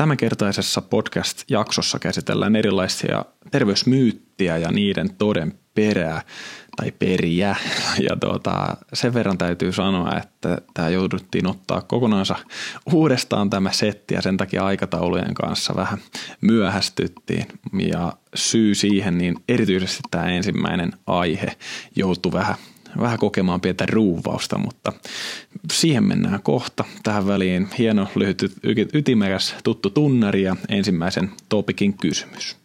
Tämänkertaisessa podcast-jaksossa käsitellään erilaisia terveysmyyttiä ja niiden toden perää tai periä. Ja tuota, sen verran täytyy sanoa, että tämä jouduttiin ottaa kokonaansa uudestaan tämä setti ja sen takia aikataulujen kanssa vähän myöhästyttiin. Ja syy siihen, niin erityisesti tämä ensimmäinen aihe joutui vähän vähän kokemaan pientä ruuvausta, mutta siihen mennään kohta. Tähän väliin hieno, lyhyt, ytimekäs, tuttu tunnari ja ensimmäisen topikin kysymys.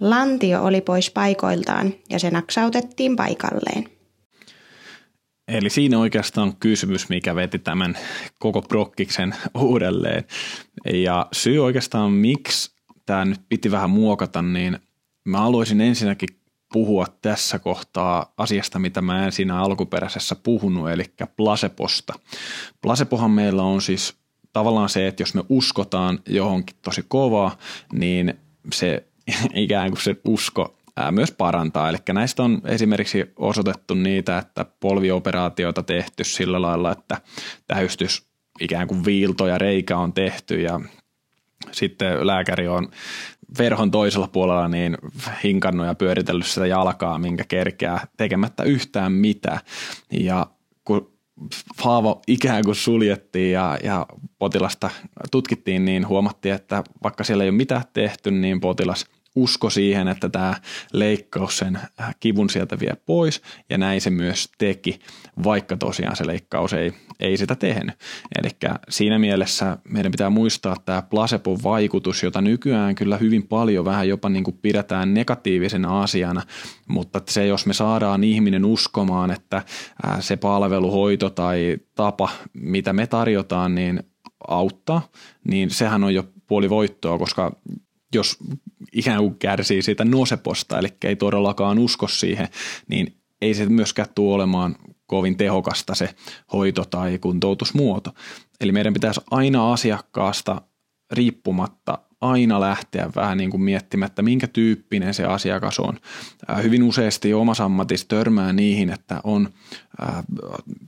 Lantio oli pois paikoiltaan ja se naksautettiin paikalleen. Eli siinä oikeastaan on kysymys, mikä veti tämän koko prokkiksen uudelleen. Ja syy oikeastaan, miksi tämä nyt piti vähän muokata, niin mä haluaisin ensinnäkin puhua tässä kohtaa asiasta, mitä mä en siinä alkuperäisessä puhunut, eli plaseposta. Plasepohan meillä on siis tavallaan se, että jos me uskotaan johonkin tosi kovaa, niin se ikään kuin se usko myös parantaa. Eli näistä on esimerkiksi osoitettu niitä, että polvioperaatioita tehty sillä lailla, että tähystys ikään kuin viilto ja reikä on tehty ja sitten lääkäri on verhon toisella puolella niin hinkannut ja pyöritellyt sitä jalkaa, minkä kerkeää tekemättä yhtään mitään. Ja kun haava ikään kuin suljettiin ja, ja potilasta tutkittiin, niin huomattiin, että vaikka siellä ei ole mitään tehty, niin potilas – usko siihen, että tämä leikkaus sen äh, kivun sieltä vie pois, ja näin se myös teki, vaikka tosiaan se leikkaus ei, ei sitä tehnyt. Eli siinä mielessä meidän pitää muistaa tämä placebo-vaikutus, jota nykyään kyllä hyvin paljon vähän jopa niin kuin pidetään negatiivisena asiana, mutta se, jos me saadaan ihminen uskomaan, että äh, se palveluhoito tai tapa, mitä me tarjotaan, niin auttaa, niin sehän on jo puoli voittoa, koska jos ikään kuin kärsii siitä noseposta, eli ei todellakaan usko siihen, niin ei se myöskään tule olemaan kovin tehokasta se hoito tai kuntoutusmuoto. Eli meidän pitäisi aina asiakkaasta riippumatta aina lähteä vähän niin kuin miettimään, että minkä tyyppinen se asiakas on. Hyvin useasti omassa ammatissa törmää niihin, että on, äh,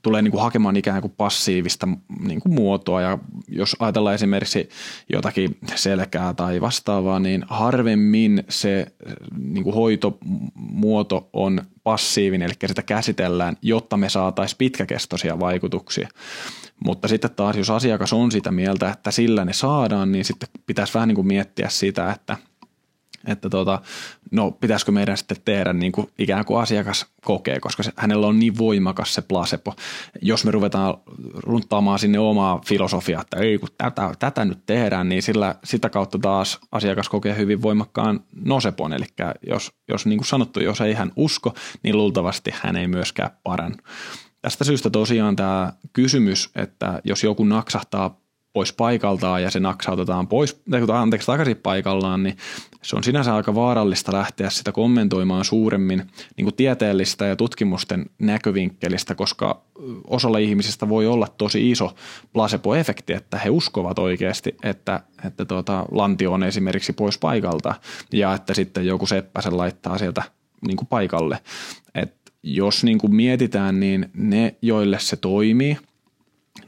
tulee niin kuin hakemaan ikään kuin passiivista niin kuin muotoa ja jos ajatellaan esimerkiksi jotakin selkää tai vastaavaa, niin harvemmin se niin kuin hoitomuoto on passiivinen, eli sitä käsitellään, jotta me saataisiin pitkäkestoisia vaikutuksia. Mutta sitten taas, jos asiakas on sitä mieltä, että sillä ne saadaan, niin sitten pitäisi vähän niin kuin miettiä sitä, että, että tota, no pitäisikö meidän sitten tehdä niin kuin ikään kuin asiakas kokee, koska se, hänellä on niin voimakas se placebo. Jos me ruvetaan runttaamaan sinne omaa filosofiaa, että ei kun tätä, tätä nyt tehdään, niin sillä, sitä kautta taas asiakas kokee hyvin voimakkaan nosepon. Eli jos, jos niin kuin sanottu, jos ei hän usko, niin luultavasti hän ei myöskään parannu. Tästä syystä tosiaan tämä kysymys, että jos joku naksahtaa pois paikaltaan ja se naksautetaan pois, anteeksi, takaisin paikallaan, niin se on sinänsä aika vaarallista lähteä sitä kommentoimaan suuremmin niin kuin tieteellistä ja tutkimusten näkövinkkelistä, koska osalla ihmisistä voi olla tosi iso placebo-efekti, että he uskovat oikeasti, että, että tuota, lantio on esimerkiksi pois paikalta ja että sitten joku seppä sen laittaa sieltä niin kuin paikalle. Et jos niin kuin mietitään, niin ne, joille se toimii,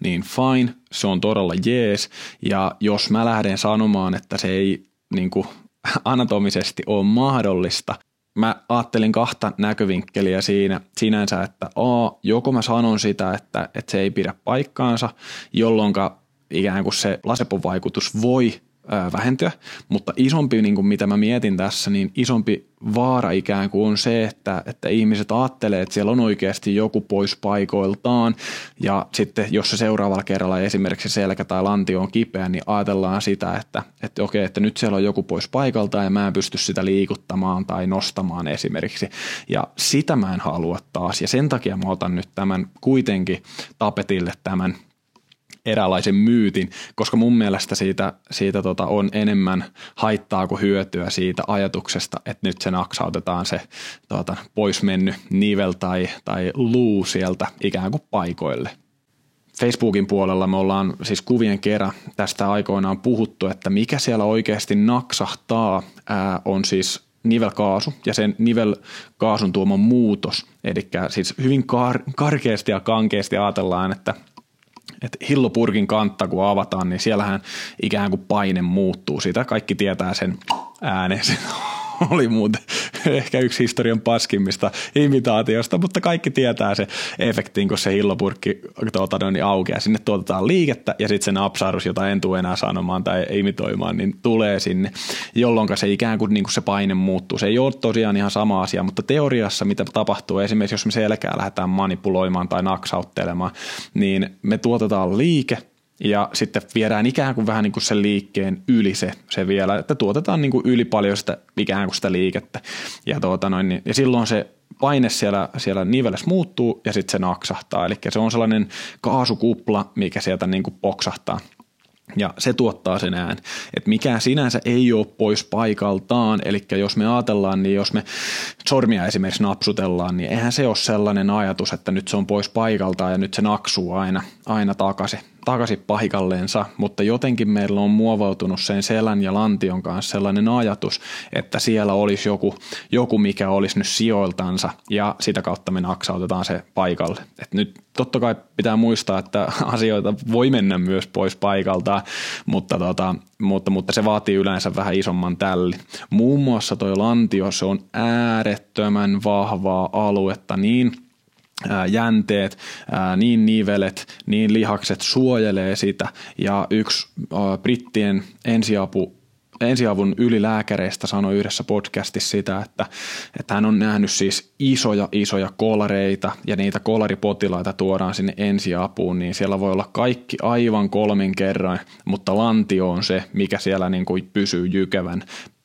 niin fine, se on todella jees. Ja jos mä lähden sanomaan, että se ei niin kuin anatomisesti ole mahdollista, mä ajattelin kahta näkövinkkeliä siinä sinänsä, että a, joko mä sanon sitä, että, että se ei pidä paikkaansa, jolloin ikään kuin se lasepon vaikutus voi vähentyä, mutta isompi, niin kuin mitä mä mietin tässä, niin isompi vaara ikään kuin on se, että, että ihmiset ajattelee, että siellä on oikeasti joku pois paikoiltaan. Ja sitten jos se seuraavalla kerralla esimerkiksi selkä tai lantio on kipeä, niin ajatellaan sitä, että, että okei, että nyt siellä on joku pois paikaltaan ja mä en pysty sitä liikuttamaan tai nostamaan esimerkiksi. Ja sitä mä en halua taas. Ja sen takia mä otan nyt tämän kuitenkin tapetille tämän eräänlaisen myytin, koska mun mielestä siitä, siitä tota on enemmän haittaa kuin hyötyä siitä ajatuksesta, että nyt se naksautetaan se tota, pois mennyt nivel tai, tai luu sieltä ikään kuin paikoille. Facebookin puolella me ollaan siis kuvien kerran tästä aikoinaan puhuttu, että mikä siellä oikeasti naksahtaa, ää, on siis nivelkaasu ja sen nivelkaasun tuoma muutos. Eli siis hyvin kar- karkeasti ja kankeasti ajatellaan, että että hillopurkin kantta kun avataan, niin siellähän ikään kuin paine muuttuu. Sitä kaikki tietää sen äänen oli muuten ehkä yksi historian paskimmista imitaatiosta, mutta kaikki tietää se efektiin, kun se hillopurkki tuota, no, niin aukeaa. Sinne tuotetaan liikettä ja sitten se napsahdus, jota en tule enää sanomaan tai imitoimaan, niin tulee sinne, jolloin se ikään kuin, niin kuin se paine muuttuu. Se ei ole tosiaan ihan sama asia, mutta teoriassa mitä tapahtuu, esimerkiksi jos me selkää lähdetään manipuloimaan tai naksauttelemaan, niin me tuotetaan liike – ja sitten viedään ikään kuin vähän niin kuin sen liikkeen yli se, se vielä, että tuotetaan niin kuin yli paljon sitä ikään kuin sitä liikettä. Ja, tuota noin, niin, ja silloin se paine siellä, siellä nivelessä muuttuu ja sitten se naksahtaa. Eli se on sellainen kaasukupla, mikä sieltä niin kuin poksahtaa ja se tuottaa sen ään. Että mikään sinänsä ei ole pois paikaltaan, eli jos me ajatellaan, niin jos me sormia esimerkiksi napsutellaan, niin eihän se ole sellainen ajatus, että nyt se on pois paikaltaan ja nyt se naksuu aina, aina takaisin takaisin paikalleensa, mutta jotenkin meillä on muovautunut sen selän ja lantion kanssa sellainen ajatus, että siellä olisi joku, joku mikä olisi nyt sijoiltansa ja sitä kautta me naksautetaan se paikalle. Et nyt totta kai pitää muistaa, että asioita voi mennä myös pois paikalta, mutta, tota, mutta, mutta se vaatii yleensä vähän isomman tälli. Muun muassa toi lantio, se on äärettömän vahvaa aluetta niin – jänteet, niin nivelet, niin lihakset suojelee sitä. Ja yksi brittien ensiapu ensiavun ylilääkäreistä sanoi yhdessä podcastissa sitä, että, että hän on nähnyt siis isoja isoja kolareita ja niitä kolaripotilaita tuodaan sinne ensiapuun, niin siellä voi olla kaikki aivan kolmin kerran, mutta lantio on se, mikä siellä niin kuin pysyy jykevän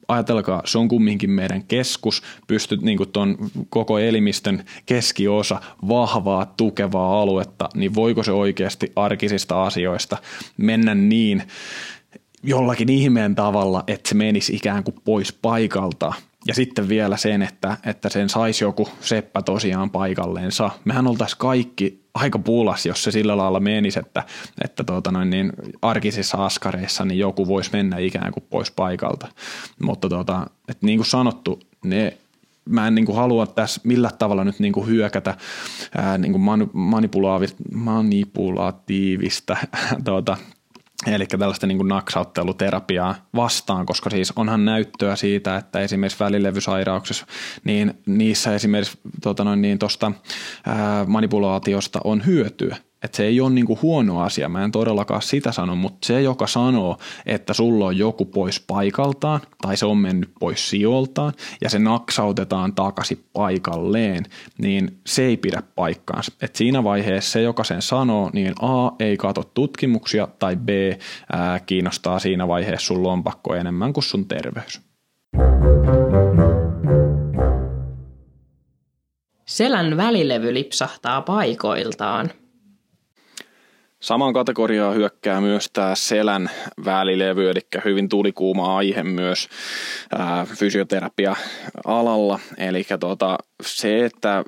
ajatelkaa, se on kumminkin meidän keskus, pystyt niin kuin ton koko elimistön keskiosa, vahvaa, tukevaa aluetta, niin voiko se oikeasti arkisista asioista mennä niin jollakin ihmeen tavalla, että se menisi ikään kuin pois paikalta ja sitten vielä sen, että, että sen saisi joku seppä tosiaan paikalleensa. Mehän oltaisiin kaikki aika puulas, jos se sillä lailla menisi, että, että tuota noin niin arkisissa askareissa niin joku voisi mennä ikään kuin pois paikalta. Mutta tuota, että niin kuin sanottu, ne mä en niin kuin halua tässä millä tavalla nyt niin kuin hyökätä ää, niin kuin manipulatiivista tuota, eli tällaista niin kuin naksautteluterapiaa vastaan, koska siis onhan näyttöä siitä, että esimerkiksi välilevysairauksissa, niin niissä esimerkiksi tuota noin, niin tosta, ää, manipulaatiosta on hyötyä. Että se ei ole niinku huono asia, mä en todellakaan sitä sano, mutta se, joka sanoo, että sulla on joku pois paikaltaan tai se on mennyt pois sijoiltaan ja se naksautetaan takaisin paikalleen, niin se ei pidä paikkaansa. Et siinä vaiheessa se, joka sen sanoo, niin A ei katso tutkimuksia tai B ää, kiinnostaa siinä vaiheessa sun lompakko enemmän kuin sun terveys. Selän välilevy lipsahtaa paikoiltaan – Samaan kategoriaan hyökkää myös tämä selän välilevy, eli hyvin tulikuuma aihe myös ää, fysioterapia-alalla. Eli tuota, se, että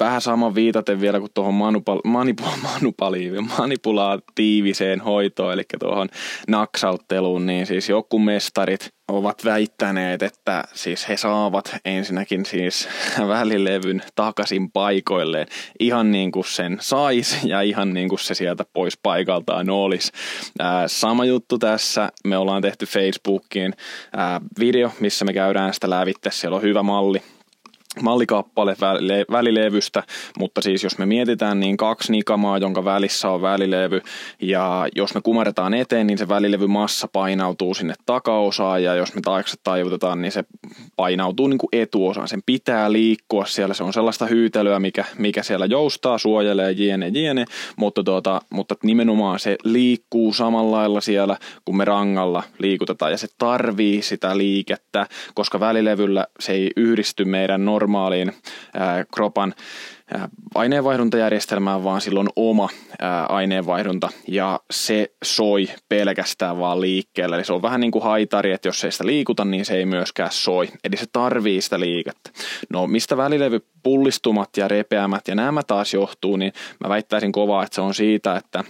vähän sama viitaten vielä kuin tuohon manipula- manipula- manipulatiiviseen hoitoon, eli tuohon naksautteluun, niin siis joku mestarit ovat väittäneet, että siis he saavat ensinnäkin siis välilevyn takaisin paikoilleen. Ihan niin kuin sen sais ja ihan niin kuin se sieltä pois paikaltaan olisi. Ää, sama juttu tässä, me ollaan tehty Facebookiin ää, video, missä me käydään sitä lävitse, siellä on hyvä malli, mallikappale välilevystä, mutta siis jos me mietitään niin kaksi nikamaa, jonka välissä on välilevy ja jos me kumarretaan eteen, niin se välilevy massa painautuu sinne takaosaan ja jos me taakse taivutetaan, niin se painautuu niin kuin etuosaan. Sen pitää liikkua siellä, se on sellaista hyytelyä, mikä, mikä siellä joustaa, suojelee jiene jiene, mutta, tuota, mutta nimenomaan se liikkuu samalla lailla siellä, kun me rangalla liikutetaan ja se tarvii sitä liikettä, koska välilevyllä se ei yhdisty meidän normaaliin normaaliin kropan ää, aineenvaihduntajärjestelmään, vaan silloin oma ää, aineenvaihdunta ja se soi pelkästään vaan liikkeellä. Eli se on vähän niin kuin haitari, että jos ei sitä liikuta, niin se ei myöskään soi. Eli se tarvii sitä liikettä. No mistä välilevy pullistumat ja repeämät ja nämä taas johtuu, niin mä väittäisin kovaa, että se on siitä, että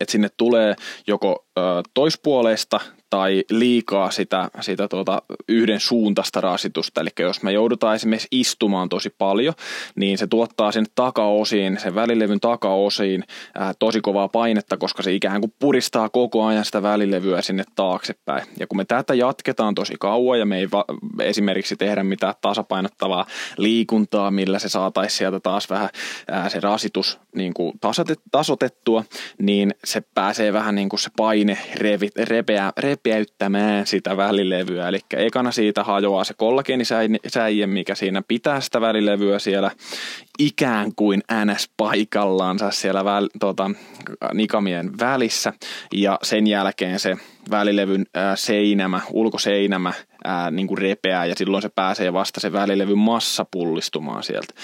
että sinne tulee joko toispuoleista tai liikaa sitä, sitä tuota yhden suuntaista rasitusta. Eli jos me joudutaan esimerkiksi istumaan tosi paljon, niin se tuottaa sen takaosiin, sen välilevyn takaosiin ää, tosi kovaa painetta, koska se ikään kuin puristaa koko ajan sitä välilevyä sinne taaksepäin. Ja kun me tätä jatketaan tosi kauan ja me ei va- esimerkiksi tehdä mitään tasapainottavaa liikuntaa, millä se saataisiin sieltä taas vähän ää, se rasitus niin kuin tasotettua, niin se pääsee vähän niin kuin se paine revi, repeä, repeäyttämään sitä välilevyä. Eli ekana siitä hajoaa se kollageenisääjä, mikä siinä pitää sitä välilevyä siellä ikään kuin ns paikallaansa siellä väl, tota, nikamien välissä ja sen jälkeen se välilevyn ää, seinämä, ulkoseinämä ää, niin kuin repeää ja silloin se pääsee vasta se välilevyn massa pullistumaan sieltä.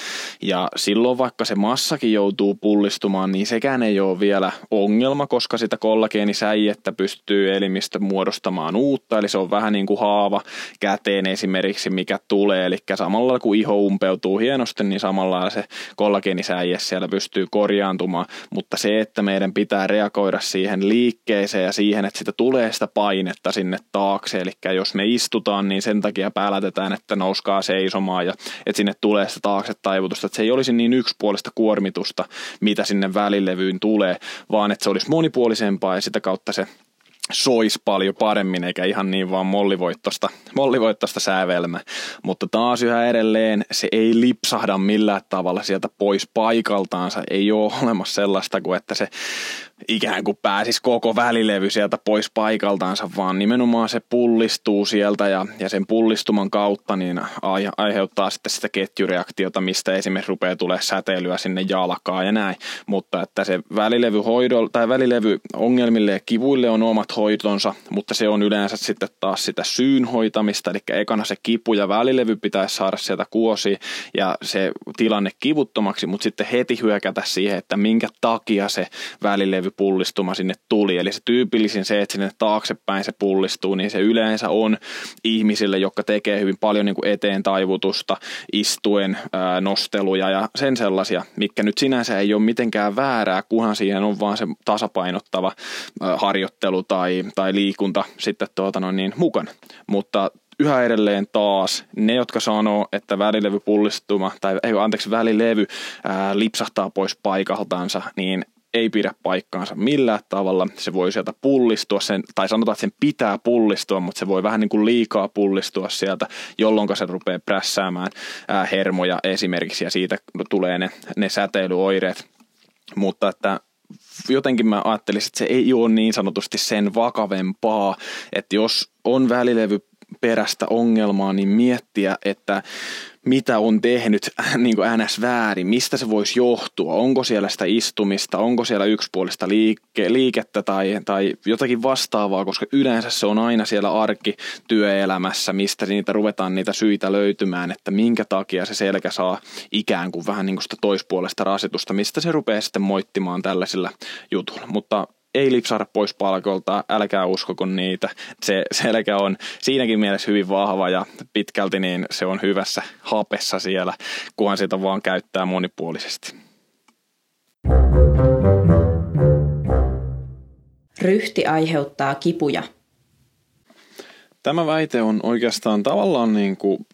Ja silloin vaikka se massakin joutuu pullistumaan, niin sekään ei ole vielä ongelma, koska sitä kollageenisääjettä pystyy elimistö muodostamaan uutta, eli se on vähän niin kuin haava käteen esimerkiksi, mikä tulee, eli samalla kun iho umpeutuu hienosti, niin samalla se kollageenisääje siellä pystyy korjaantumaan, mutta se, että meidän pitää reagoida siihen liikkeeseen ja siihen, että sitä tulee sitä painetta sinne taakse, eli jos me istutaan, niin sen takia päälätetään, että nouskaa seisomaan ja että sinne tulee sitä taakse taivutusta, että se ei olisi niin yksipuolista kuormitusta, mitä sinne välilevyyn tulee, vaan että se olisi monipuolisempaa ja sitä kautta se sois paljon paremmin, eikä ihan niin vaan mollivoittosta, mollivoittosta sävelmä. Mutta taas yhä edelleen se ei lipsahda millään tavalla sieltä pois paikaltaansa. Ei ole olemassa sellaista kuin, että se ikään kuin pääsisi koko välilevy sieltä pois paikaltaansa, vaan nimenomaan se pullistuu sieltä ja, ja sen pullistuman kautta niin aiheuttaa sitten sitä ketjureaktiota, mistä esimerkiksi rupeaa tulee säteilyä sinne jalkaan ja näin. Mutta että se välilevy hoido, tai välilevy ongelmille ja kivuille on omat hoitonsa, mutta se on yleensä sitten taas sitä syyn hoitamista, eli ekana se kipu ja välilevy pitäisi saada sieltä kuosi ja se tilanne kivuttomaksi, mutta sitten heti hyökätä siihen, että minkä takia se välilevy pullistuma sinne tuli. Eli se tyypillisin se, että sinne taaksepäin se pullistuu, niin se yleensä on ihmisille, jotka tekee hyvin paljon niin kuin eteen taivutusta, istuen, ää, nosteluja ja sen sellaisia, mikä nyt sinänsä ei ole mitenkään väärää, kunhan siihen on vaan se tasapainottava ää, harjoittelu tai, tai liikunta sitten tuota noin niin mukana. Mutta yhä edelleen taas ne, jotka sanoo, että välilevy pullistuma, tai ei, anteeksi, välilevy ää, lipsahtaa pois paikaltansa, niin ei pidä paikkaansa millään tavalla. Se voi sieltä pullistua, sen, tai sanotaan, että sen pitää pullistua, mutta se voi vähän niin kuin liikaa pullistua sieltä, jolloin se rupeaa prässäämään ää, hermoja esimerkiksi, ja siitä tulee ne, ne säteilyoireet. Mutta että jotenkin mä ajattelisin, että se ei ole niin sanotusti sen vakavempaa, että jos on välilevy perästä ongelmaa, niin miettiä, että mitä on tehnyt niin kuin NS väärin, mistä se voisi johtua, onko siellä sitä istumista, onko siellä yksipuolista liike, liikettä tai, tai jotakin vastaavaa, koska yleensä se on aina siellä arkityöelämässä, mistä niitä ruvetaan niitä syitä löytymään, että minkä takia se selkä saa ikään kuin vähän niin kuin sitä toispuolesta rasitusta, mistä se rupeaa sitten moittimaan tällaisilla jutuilla, mutta ei lipsahda pois palkolta, älkää uskoko niitä. Se selkä on siinäkin mielessä hyvin vahva ja pitkälti niin se on hyvässä hapessa siellä, kunhan sitä vaan käyttää monipuolisesti. Ryhti aiheuttaa kipuja. Tämä väite on oikeastaan tavallaan niin kuin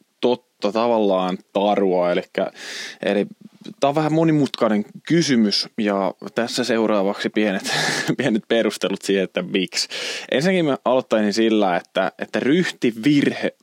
totta, tavallaan tarua, eli, eli Tämä on vähän monimutkainen kysymys ja tässä seuraavaksi pienet, pienet perustelut siihen, että miksi. Ensinnäkin mä aloittaisin sillä, että, että ryhtivirhe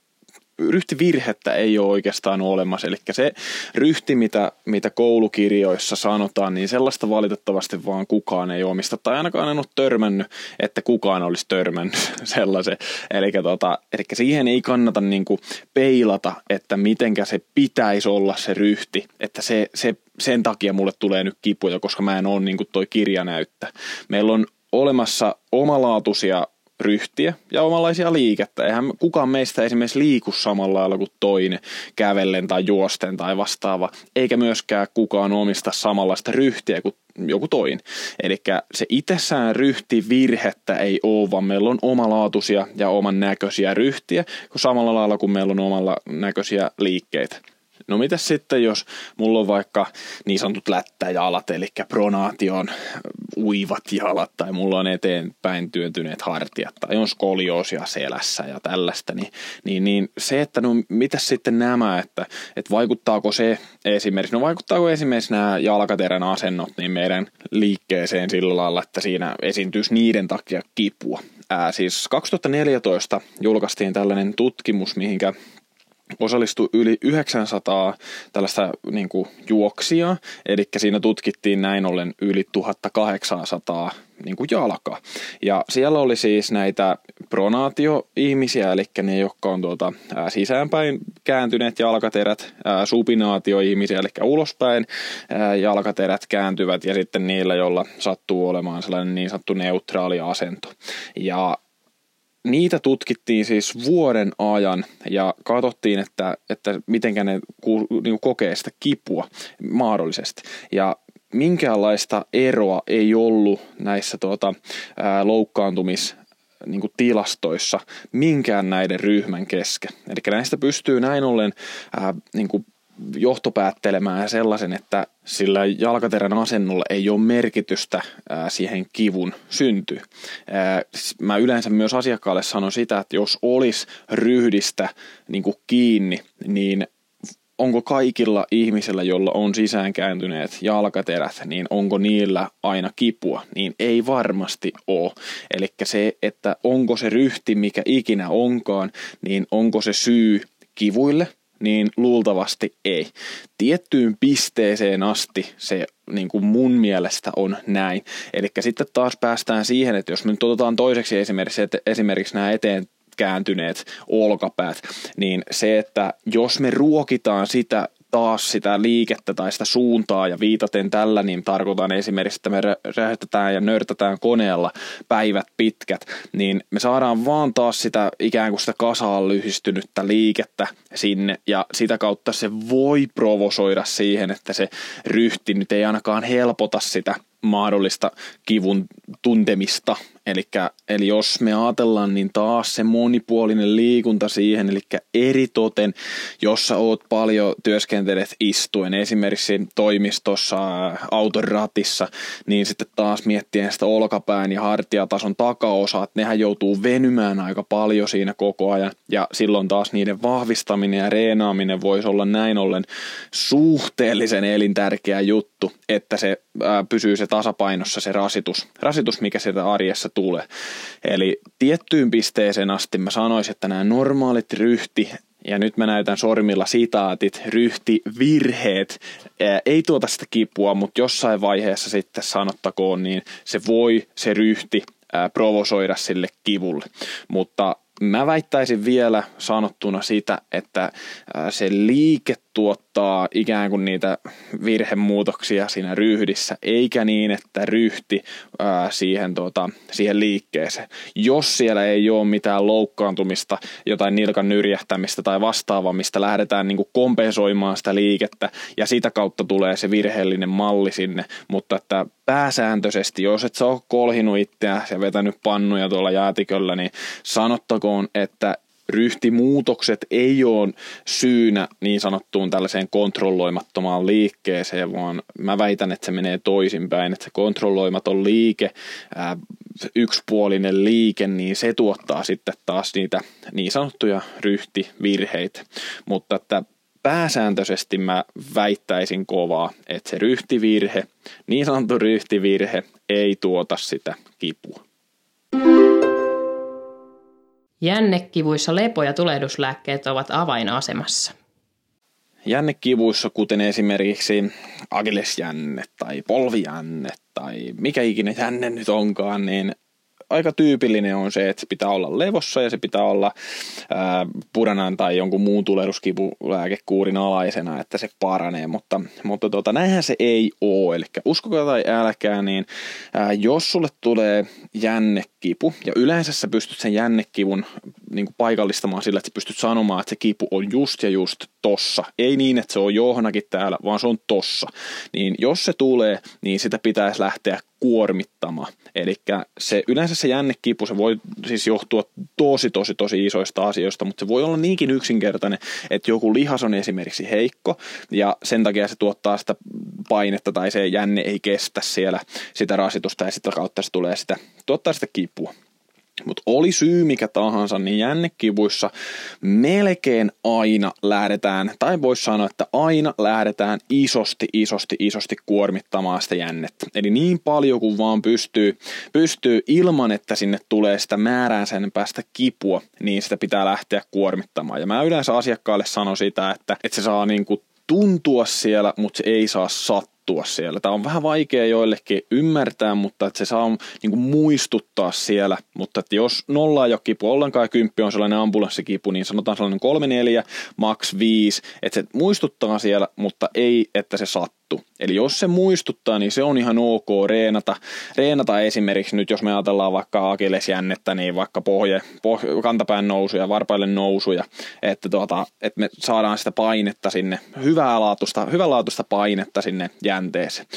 ryhtivirhettä ei ole oikeastaan olemassa. Eli se ryhti, mitä, mitä koulukirjoissa sanotaan, niin sellaista valitettavasti vaan kukaan ei omista. Tai ainakaan en ole törmännyt, että kukaan olisi törmännyt sellaisen. Eli, tota, eli siihen ei kannata niinku peilata, että mitenkä se pitäisi olla se ryhti. Että se, se, sen takia mulle tulee nyt kipuja, koska mä en ole niin toi kirja näyttä. Meillä on olemassa omalaatuisia ryhtiä ja omanlaisia liikettä. Eihän kukaan meistä esimerkiksi liiku samalla lailla kuin toinen kävellen tai juosten tai vastaava, eikä myöskään kukaan omista samanlaista ryhtiä kuin joku toinen. Eli se itsessään ryhti virhettä ei ole, vaan meillä on omalaatuisia ja oman näköisiä ryhtiä, samalla lailla kuin meillä on omalla näköisiä liikkeitä. No mitä sitten, jos mulla on vaikka niin sanotut lättäjalat, eli pronaation uivat jalat tai mulla on eteenpäin työntyneet hartiat tai on skolioosia selässä ja tällaista, niin, niin, niin se, että no mitä sitten nämä, että, että vaikuttaako se esimerkiksi, no vaikuttaako esimerkiksi nämä jalkaterän asennot niin meidän liikkeeseen sillä lailla, että siinä esiintyisi niiden takia kipua. Ää, siis 2014 julkaistiin tällainen tutkimus, mihinkä osallistui yli 900 tällaista niin kuin, juoksia, eli siinä tutkittiin näin ollen yli 1800 niin kuin jalka. Ja siellä oli siis näitä pronaatioihmisiä, eli ne, jotka on tuota, ää, sisäänpäin kääntyneet jalkaterät, ää, supinaatioihmisiä, eli ulospäin jalkaterät kääntyvät, ja sitten niillä, joilla sattuu olemaan sellainen niin sanottu neutraali asento. Ja tutkittiin siis vuoden ajan ja katsottiin, että, että miten ne niin kokee sitä kipua mahdollisesti. Ja minkäänlaista eroa ei ollut näissä tuota, ää, loukkaantumis niin kuin tilastoissa minkään näiden ryhmän kesken. Eli näistä pystyy näin ollen ää, niin kuin johtopäättelemään sellaisen, että sillä jalkaterän asennolla ei ole merkitystä siihen kivun synty. Mä yleensä myös asiakkaalle sanon sitä, että jos olisi ryhdistä niin kiinni, niin onko kaikilla ihmisillä, joilla on sisäänkääntyneet jalkaterät, niin onko niillä aina kipua? Niin ei varmasti ole. Eli se, että onko se ryhti mikä ikinä onkaan, niin onko se syy kivuille niin luultavasti ei. Tiettyyn pisteeseen asti se niin kuin mun mielestä on näin. Eli sitten taas päästään siihen, että jos me nyt otetaan toiseksi esimerkiksi, esimerkiksi nämä eteen kääntyneet olkapäät, niin se, että jos me ruokitaan sitä taas sitä liikettä tai sitä suuntaa ja viitaten tällä, niin tarkoitan esimerkiksi, että me räjähtetään ja nörtätään koneella päivät pitkät, niin me saadaan vaan taas sitä ikään kuin sitä kasaan lyhistynyttä liikettä sinne ja sitä kautta se voi provosoida siihen, että se ryhti nyt ei ainakaan helpota sitä mahdollista kivun tuntemista. Elikkä, eli jos me ajatellaan, niin taas se monipuolinen liikunta siihen, eli eritoten, jos sä oot paljon työskentelet istuen, esimerkiksi toimistossa, auton ratissa, niin sitten taas miettien sitä olkapään ja hartiatason takaosaa, että nehän joutuu venymään aika paljon siinä koko ajan, ja silloin taas niiden vahvistaminen ja reenaaminen voisi olla näin ollen suhteellisen elintärkeä juttu, että se ää, pysyy se tasapainossa se rasitus, rasitus, mikä sieltä arjessa tulee. Eli tiettyyn pisteeseen asti mä sanoisin, että nämä normaalit ryhti, ja nyt mä näytän sormilla sitaatit, ryhti, virheet, ei tuota sitä kipua, mutta jossain vaiheessa sitten sanottakoon, niin se voi se ryhti provosoida sille kivulle. Mutta mä väittäisin vielä sanottuna sitä, että se liike tuottaa ikään kuin niitä virhemuutoksia siinä ryhdissä, eikä niin, että ryhti ää, siihen, tota, siihen liikkeeseen. Jos siellä ei ole mitään loukkaantumista, jotain nilkan nyrjähtämistä tai vastaavaa, mistä lähdetään niin kuin kompensoimaan sitä liikettä ja sitä kautta tulee se virheellinen malli sinne, mutta että pääsääntöisesti, jos et sä ole kolhinut itseä ja vetänyt pannuja tuolla jäätiköllä, niin sanottakoon, että ryhtimuutokset ei ole syynä niin sanottuun tällaiseen kontrolloimattomaan liikkeeseen, vaan mä väitän, että se menee toisinpäin, että se kontrolloimaton liike, yksipuolinen liike, niin se tuottaa sitten taas niitä niin sanottuja ryhtivirheitä. Mutta että pääsääntöisesti mä väittäisin kovaa, että se ryhtivirhe, niin sanottu ryhtivirhe, ei tuota sitä kipua. Jännekivuissa lepo- ja tulehduslääkkeet ovat avainasemassa. Jännekivuissa, kuten esimerkiksi agilesjänne tai polvijänne tai mikä ikinä jänne nyt onkaan, niin aika tyypillinen on se, että se pitää olla levossa ja se pitää olla ää, puranan tai jonkun muun tulehduskivulääkekuurin alaisena, että se paranee, mutta, mutta tota, näinhän se ei ole. Eli uskokaa tai älkää, niin ää, jos sulle tulee jännekipu, ja yleensä sä pystyt sen jännekivun niin kuin paikallistamaan sillä, että sä pystyt sanomaan, että se kipu on just ja just tossa. Ei niin, että se on johonkin täällä, vaan se on tossa. Niin jos se tulee, niin sitä pitäisi lähteä kuormittama. Eli se, yleensä se jännekipu, se voi siis johtua tosi, tosi, tosi isoista asioista, mutta se voi olla niinkin yksinkertainen, että joku lihas on esimerkiksi heikko, ja sen takia se tuottaa sitä painetta, tai se jänne ei kestä siellä sitä rasitusta, ja sitä kautta se tulee sitä, tuottaa sitä kipua. Mutta oli syy mikä tahansa, niin jännekivuissa melkein aina lähdetään, tai voisi sanoa, että aina lähdetään isosti, isosti, isosti kuormittamaan sitä jännettä. Eli niin paljon kuin vaan pystyy, pystyy ilman, että sinne tulee sitä määrään sen päästä kipua, niin sitä pitää lähteä kuormittamaan. Ja mä yleensä asiakkaalle sanon sitä, että, että se saa niinku tuntua siellä, mutta se ei saa sattua muuttua siellä. Tämä on vähän vaikea joillekin ymmärtää, mutta että se saa niin kuin muistuttaa siellä. Mutta että jos nolla ei ole kipu ollenkaan ja kymppi on sellainen ambulanssikipu, niin sanotaan sellainen kolme neljä, max viisi, että se muistuttaa siellä, mutta ei, että se sattuu juttu. Eli jos se muistuttaa, niin se on ihan ok reenata. Reenata esimerkiksi nyt, jos me ajatellaan vaikka akilesjännettä, niin vaikka pohje, pohje kantapään nousuja, varpaille nousuja, että, tuota, että me saadaan sitä painetta sinne, hyvää laatusta, hyvänlaatuista painetta sinne jänteeseen.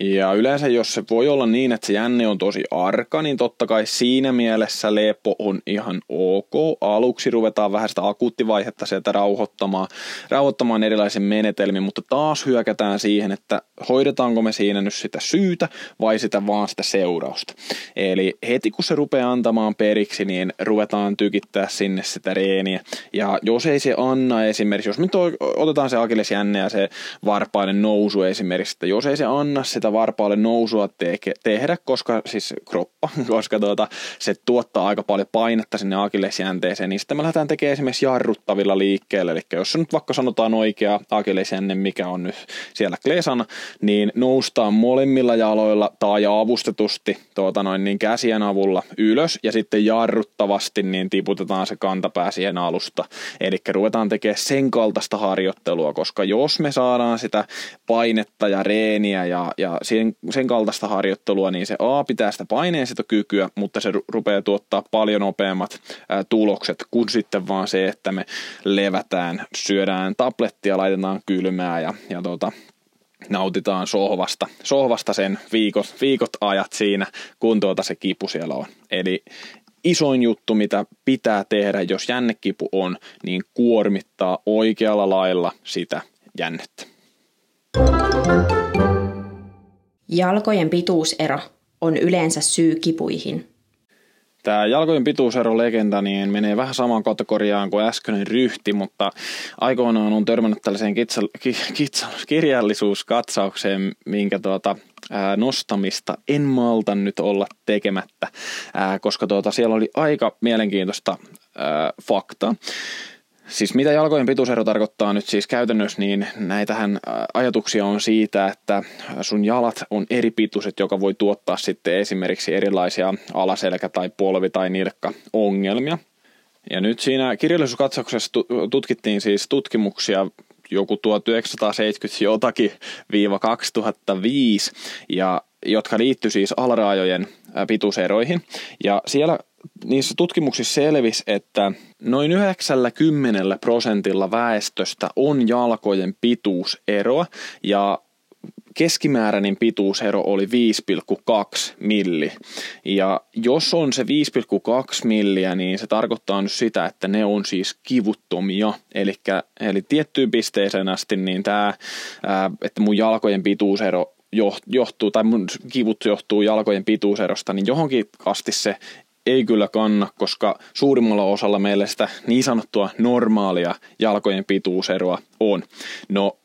Ja yleensä jos se voi olla niin, että se jänne on tosi arka, niin totta kai siinä mielessä lepo on ihan ok. Aluksi ruvetaan vähän sitä akuuttivaihetta sieltä rauhoittamaan, rauhoittamaan erilaisen menetelmin, mutta taas hyökätään siihen, että hoidetaanko me siinä nyt sitä syytä vai sitä vaan sitä seurausta. Eli heti kun se rupeaa antamaan periksi, niin ruvetaan tykittää sinne sitä reeniä. Ja jos ei se anna esimerkiksi, jos nyt otetaan se akillesjänne ja se varpainen nousu esimerkiksi, että jos ei se anna sitä sitä varpaalle nousua te- tehdä, koska siis kroppa, koska tuota, se tuottaa aika paljon painetta sinne akillesjänteeseen, niin sitten me lähdetään tekemään esimerkiksi jarruttavilla liikkeellä, eli jos nyt vaikka sanotaan oikea akillesjänne, mikä on nyt siellä klesana, niin noustaan molemmilla jaloilla tai avustetusti tuota noin, niin käsien avulla ylös. Ja sitten jarruttavasti niin tiputetaan se kantapää siihen alusta. Eli ruvetaan tekemään sen kaltaista harjoittelua, koska jos me saadaan sitä painetta ja reeniä ja, ja sen, sen kaltaista harjoittelua, niin se A pitää sitä paineensietokykyä, mutta se rupeaa tuottaa paljon nopeammat ää, tulokset kuin sitten vaan se, että me levätään, syödään tablettia, laitetaan kylmää ja, ja tota, nautitaan sohvasta, sohvasta sen viikot, viikot ajat siinä, kun tuota se kipu siellä on. Eli isoin juttu, mitä pitää tehdä, jos jännekipu on, niin kuormittaa oikealla lailla sitä jännettä. Jalkojen pituusero on yleensä syy kipuihin. Tämä jalkojen pituusero legenda niin menee vähän samaan kategoriaan kuin äskeinen ryhti, mutta aikoinaan on törmännyt tällaiseen kitsal, ki, kitsal, kirjallisuuskatsaukseen, minkä tuota, ää, nostamista en malta nyt olla tekemättä, ää, koska tuota, siellä oli aika mielenkiintoista ää, faktaa. Siis mitä jalkojen pituusero tarkoittaa nyt siis käytännössä, niin näitähän ajatuksia on siitä, että sun jalat on eri pituiset, joka voi tuottaa sitten esimerkiksi erilaisia alaselkä- tai polvi- tai nilkka-ongelmia. Ja nyt siinä kirjallisuuskatsauksessa tutkittiin siis tutkimuksia joku 1970 jotakin viiva 2005, ja jotka liittyi siis alaraajojen pituuseroihin. Ja siellä niissä tutkimuksissa selvisi, että noin 90 prosentilla väestöstä on jalkojen pituuseroa ja keskimääräinen pituusero oli 5,2 milli. Ja jos on se 5,2 milliä, niin se tarkoittaa nyt sitä, että ne on siis kivuttomia. Elikkä, eli tiettyyn pisteeseen asti, niin tämä, että mun jalkojen pituusero johtuu, tai mun kivut johtuu jalkojen pituuserosta, niin johonkin asti se ei kyllä kanna, koska suurimmalla osalla meillä sitä niin sanottua normaalia jalkojen pituuseroa on. No,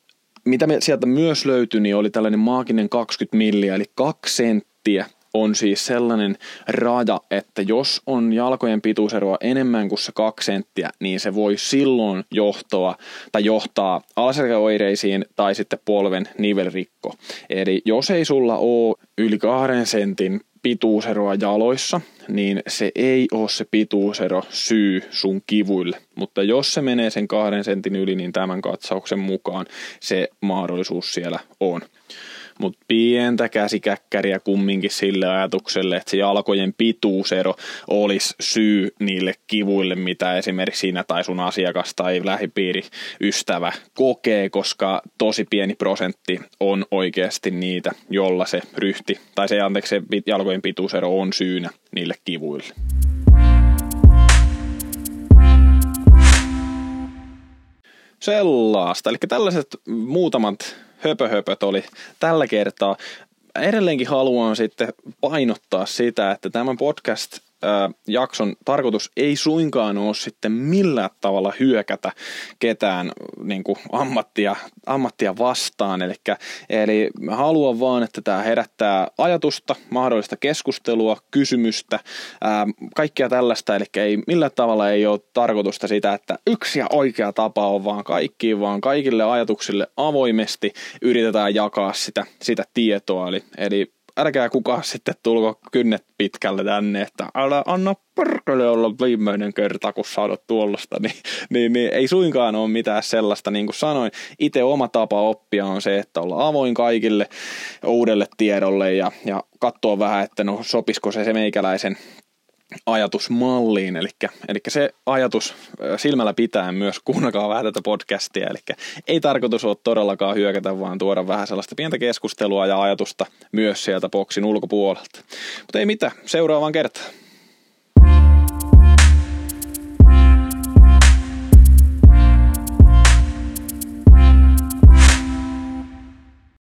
mitä me sieltä myös löytyi, niin oli tällainen maaginen 20 milliä, eli kaksi senttiä on siis sellainen raja, että jos on jalkojen pituuseroa enemmän kuin se kaksi senttiä, niin se voi silloin johtaa tai johtaa alaselkäoireisiin tai sitten polven nivelrikko. Eli jos ei sulla ole yli kahden sentin pituuseroa jaloissa, niin se ei ole se pituusero syy sun kivuille. Mutta jos se menee sen kahden sentin yli, niin tämän katsauksen mukaan se mahdollisuus siellä on. Mutta pientä käsikäkkäriä kumminkin sille ajatukselle, että se jalkojen pituusero olisi syy niille kivuille, mitä esimerkiksi sinä tai sun asiakas tai lähipiiri ystävä kokee, koska tosi pieni prosentti on oikeasti niitä, jolla se ryhti, tai se anteeksi se jalkojen pituusero on syynä niille kivuille. Sellaista. Eli tällaiset muutamat höpöhöpöt oli tällä kertaa. Edelleenkin haluan sitten painottaa sitä, että tämän podcast jakson tarkoitus ei suinkaan ole sitten millään tavalla hyökätä ketään niin kuin ammattia, ammattia vastaan. Eli, eli mä haluan vaan, että tämä herättää ajatusta, mahdollista keskustelua, kysymystä, ää, kaikkea tällaista. Eli ei, millään tavalla ei ole tarkoitusta sitä, että yksi ja oikea tapa on vaan kaikkiin, vaan kaikille ajatuksille avoimesti yritetään jakaa sitä, sitä tietoa. Eli, eli älkää kukaan sitten tulko kynnet pitkälle tänne, että älä anna perkele olla viimeinen kerta, kun saadut tuollaista, niin, niin, niin, ei suinkaan ole mitään sellaista, niin kuin sanoin, itse oma tapa oppia on se, että olla avoin kaikille uudelle tiedolle ja, ja katsoa vähän, että no sopisiko se se meikäläisen ajatusmalliin, eli, eli se ajatus silmällä pitää myös, kuunnakaa vähän tätä podcastia, eli ei tarkoitus ole todellakaan hyökätä, vaan tuoda vähän sellaista pientä keskustelua ja ajatusta myös sieltä boksin ulkopuolelta. Mutta ei mitään, seuraavaan kertaan.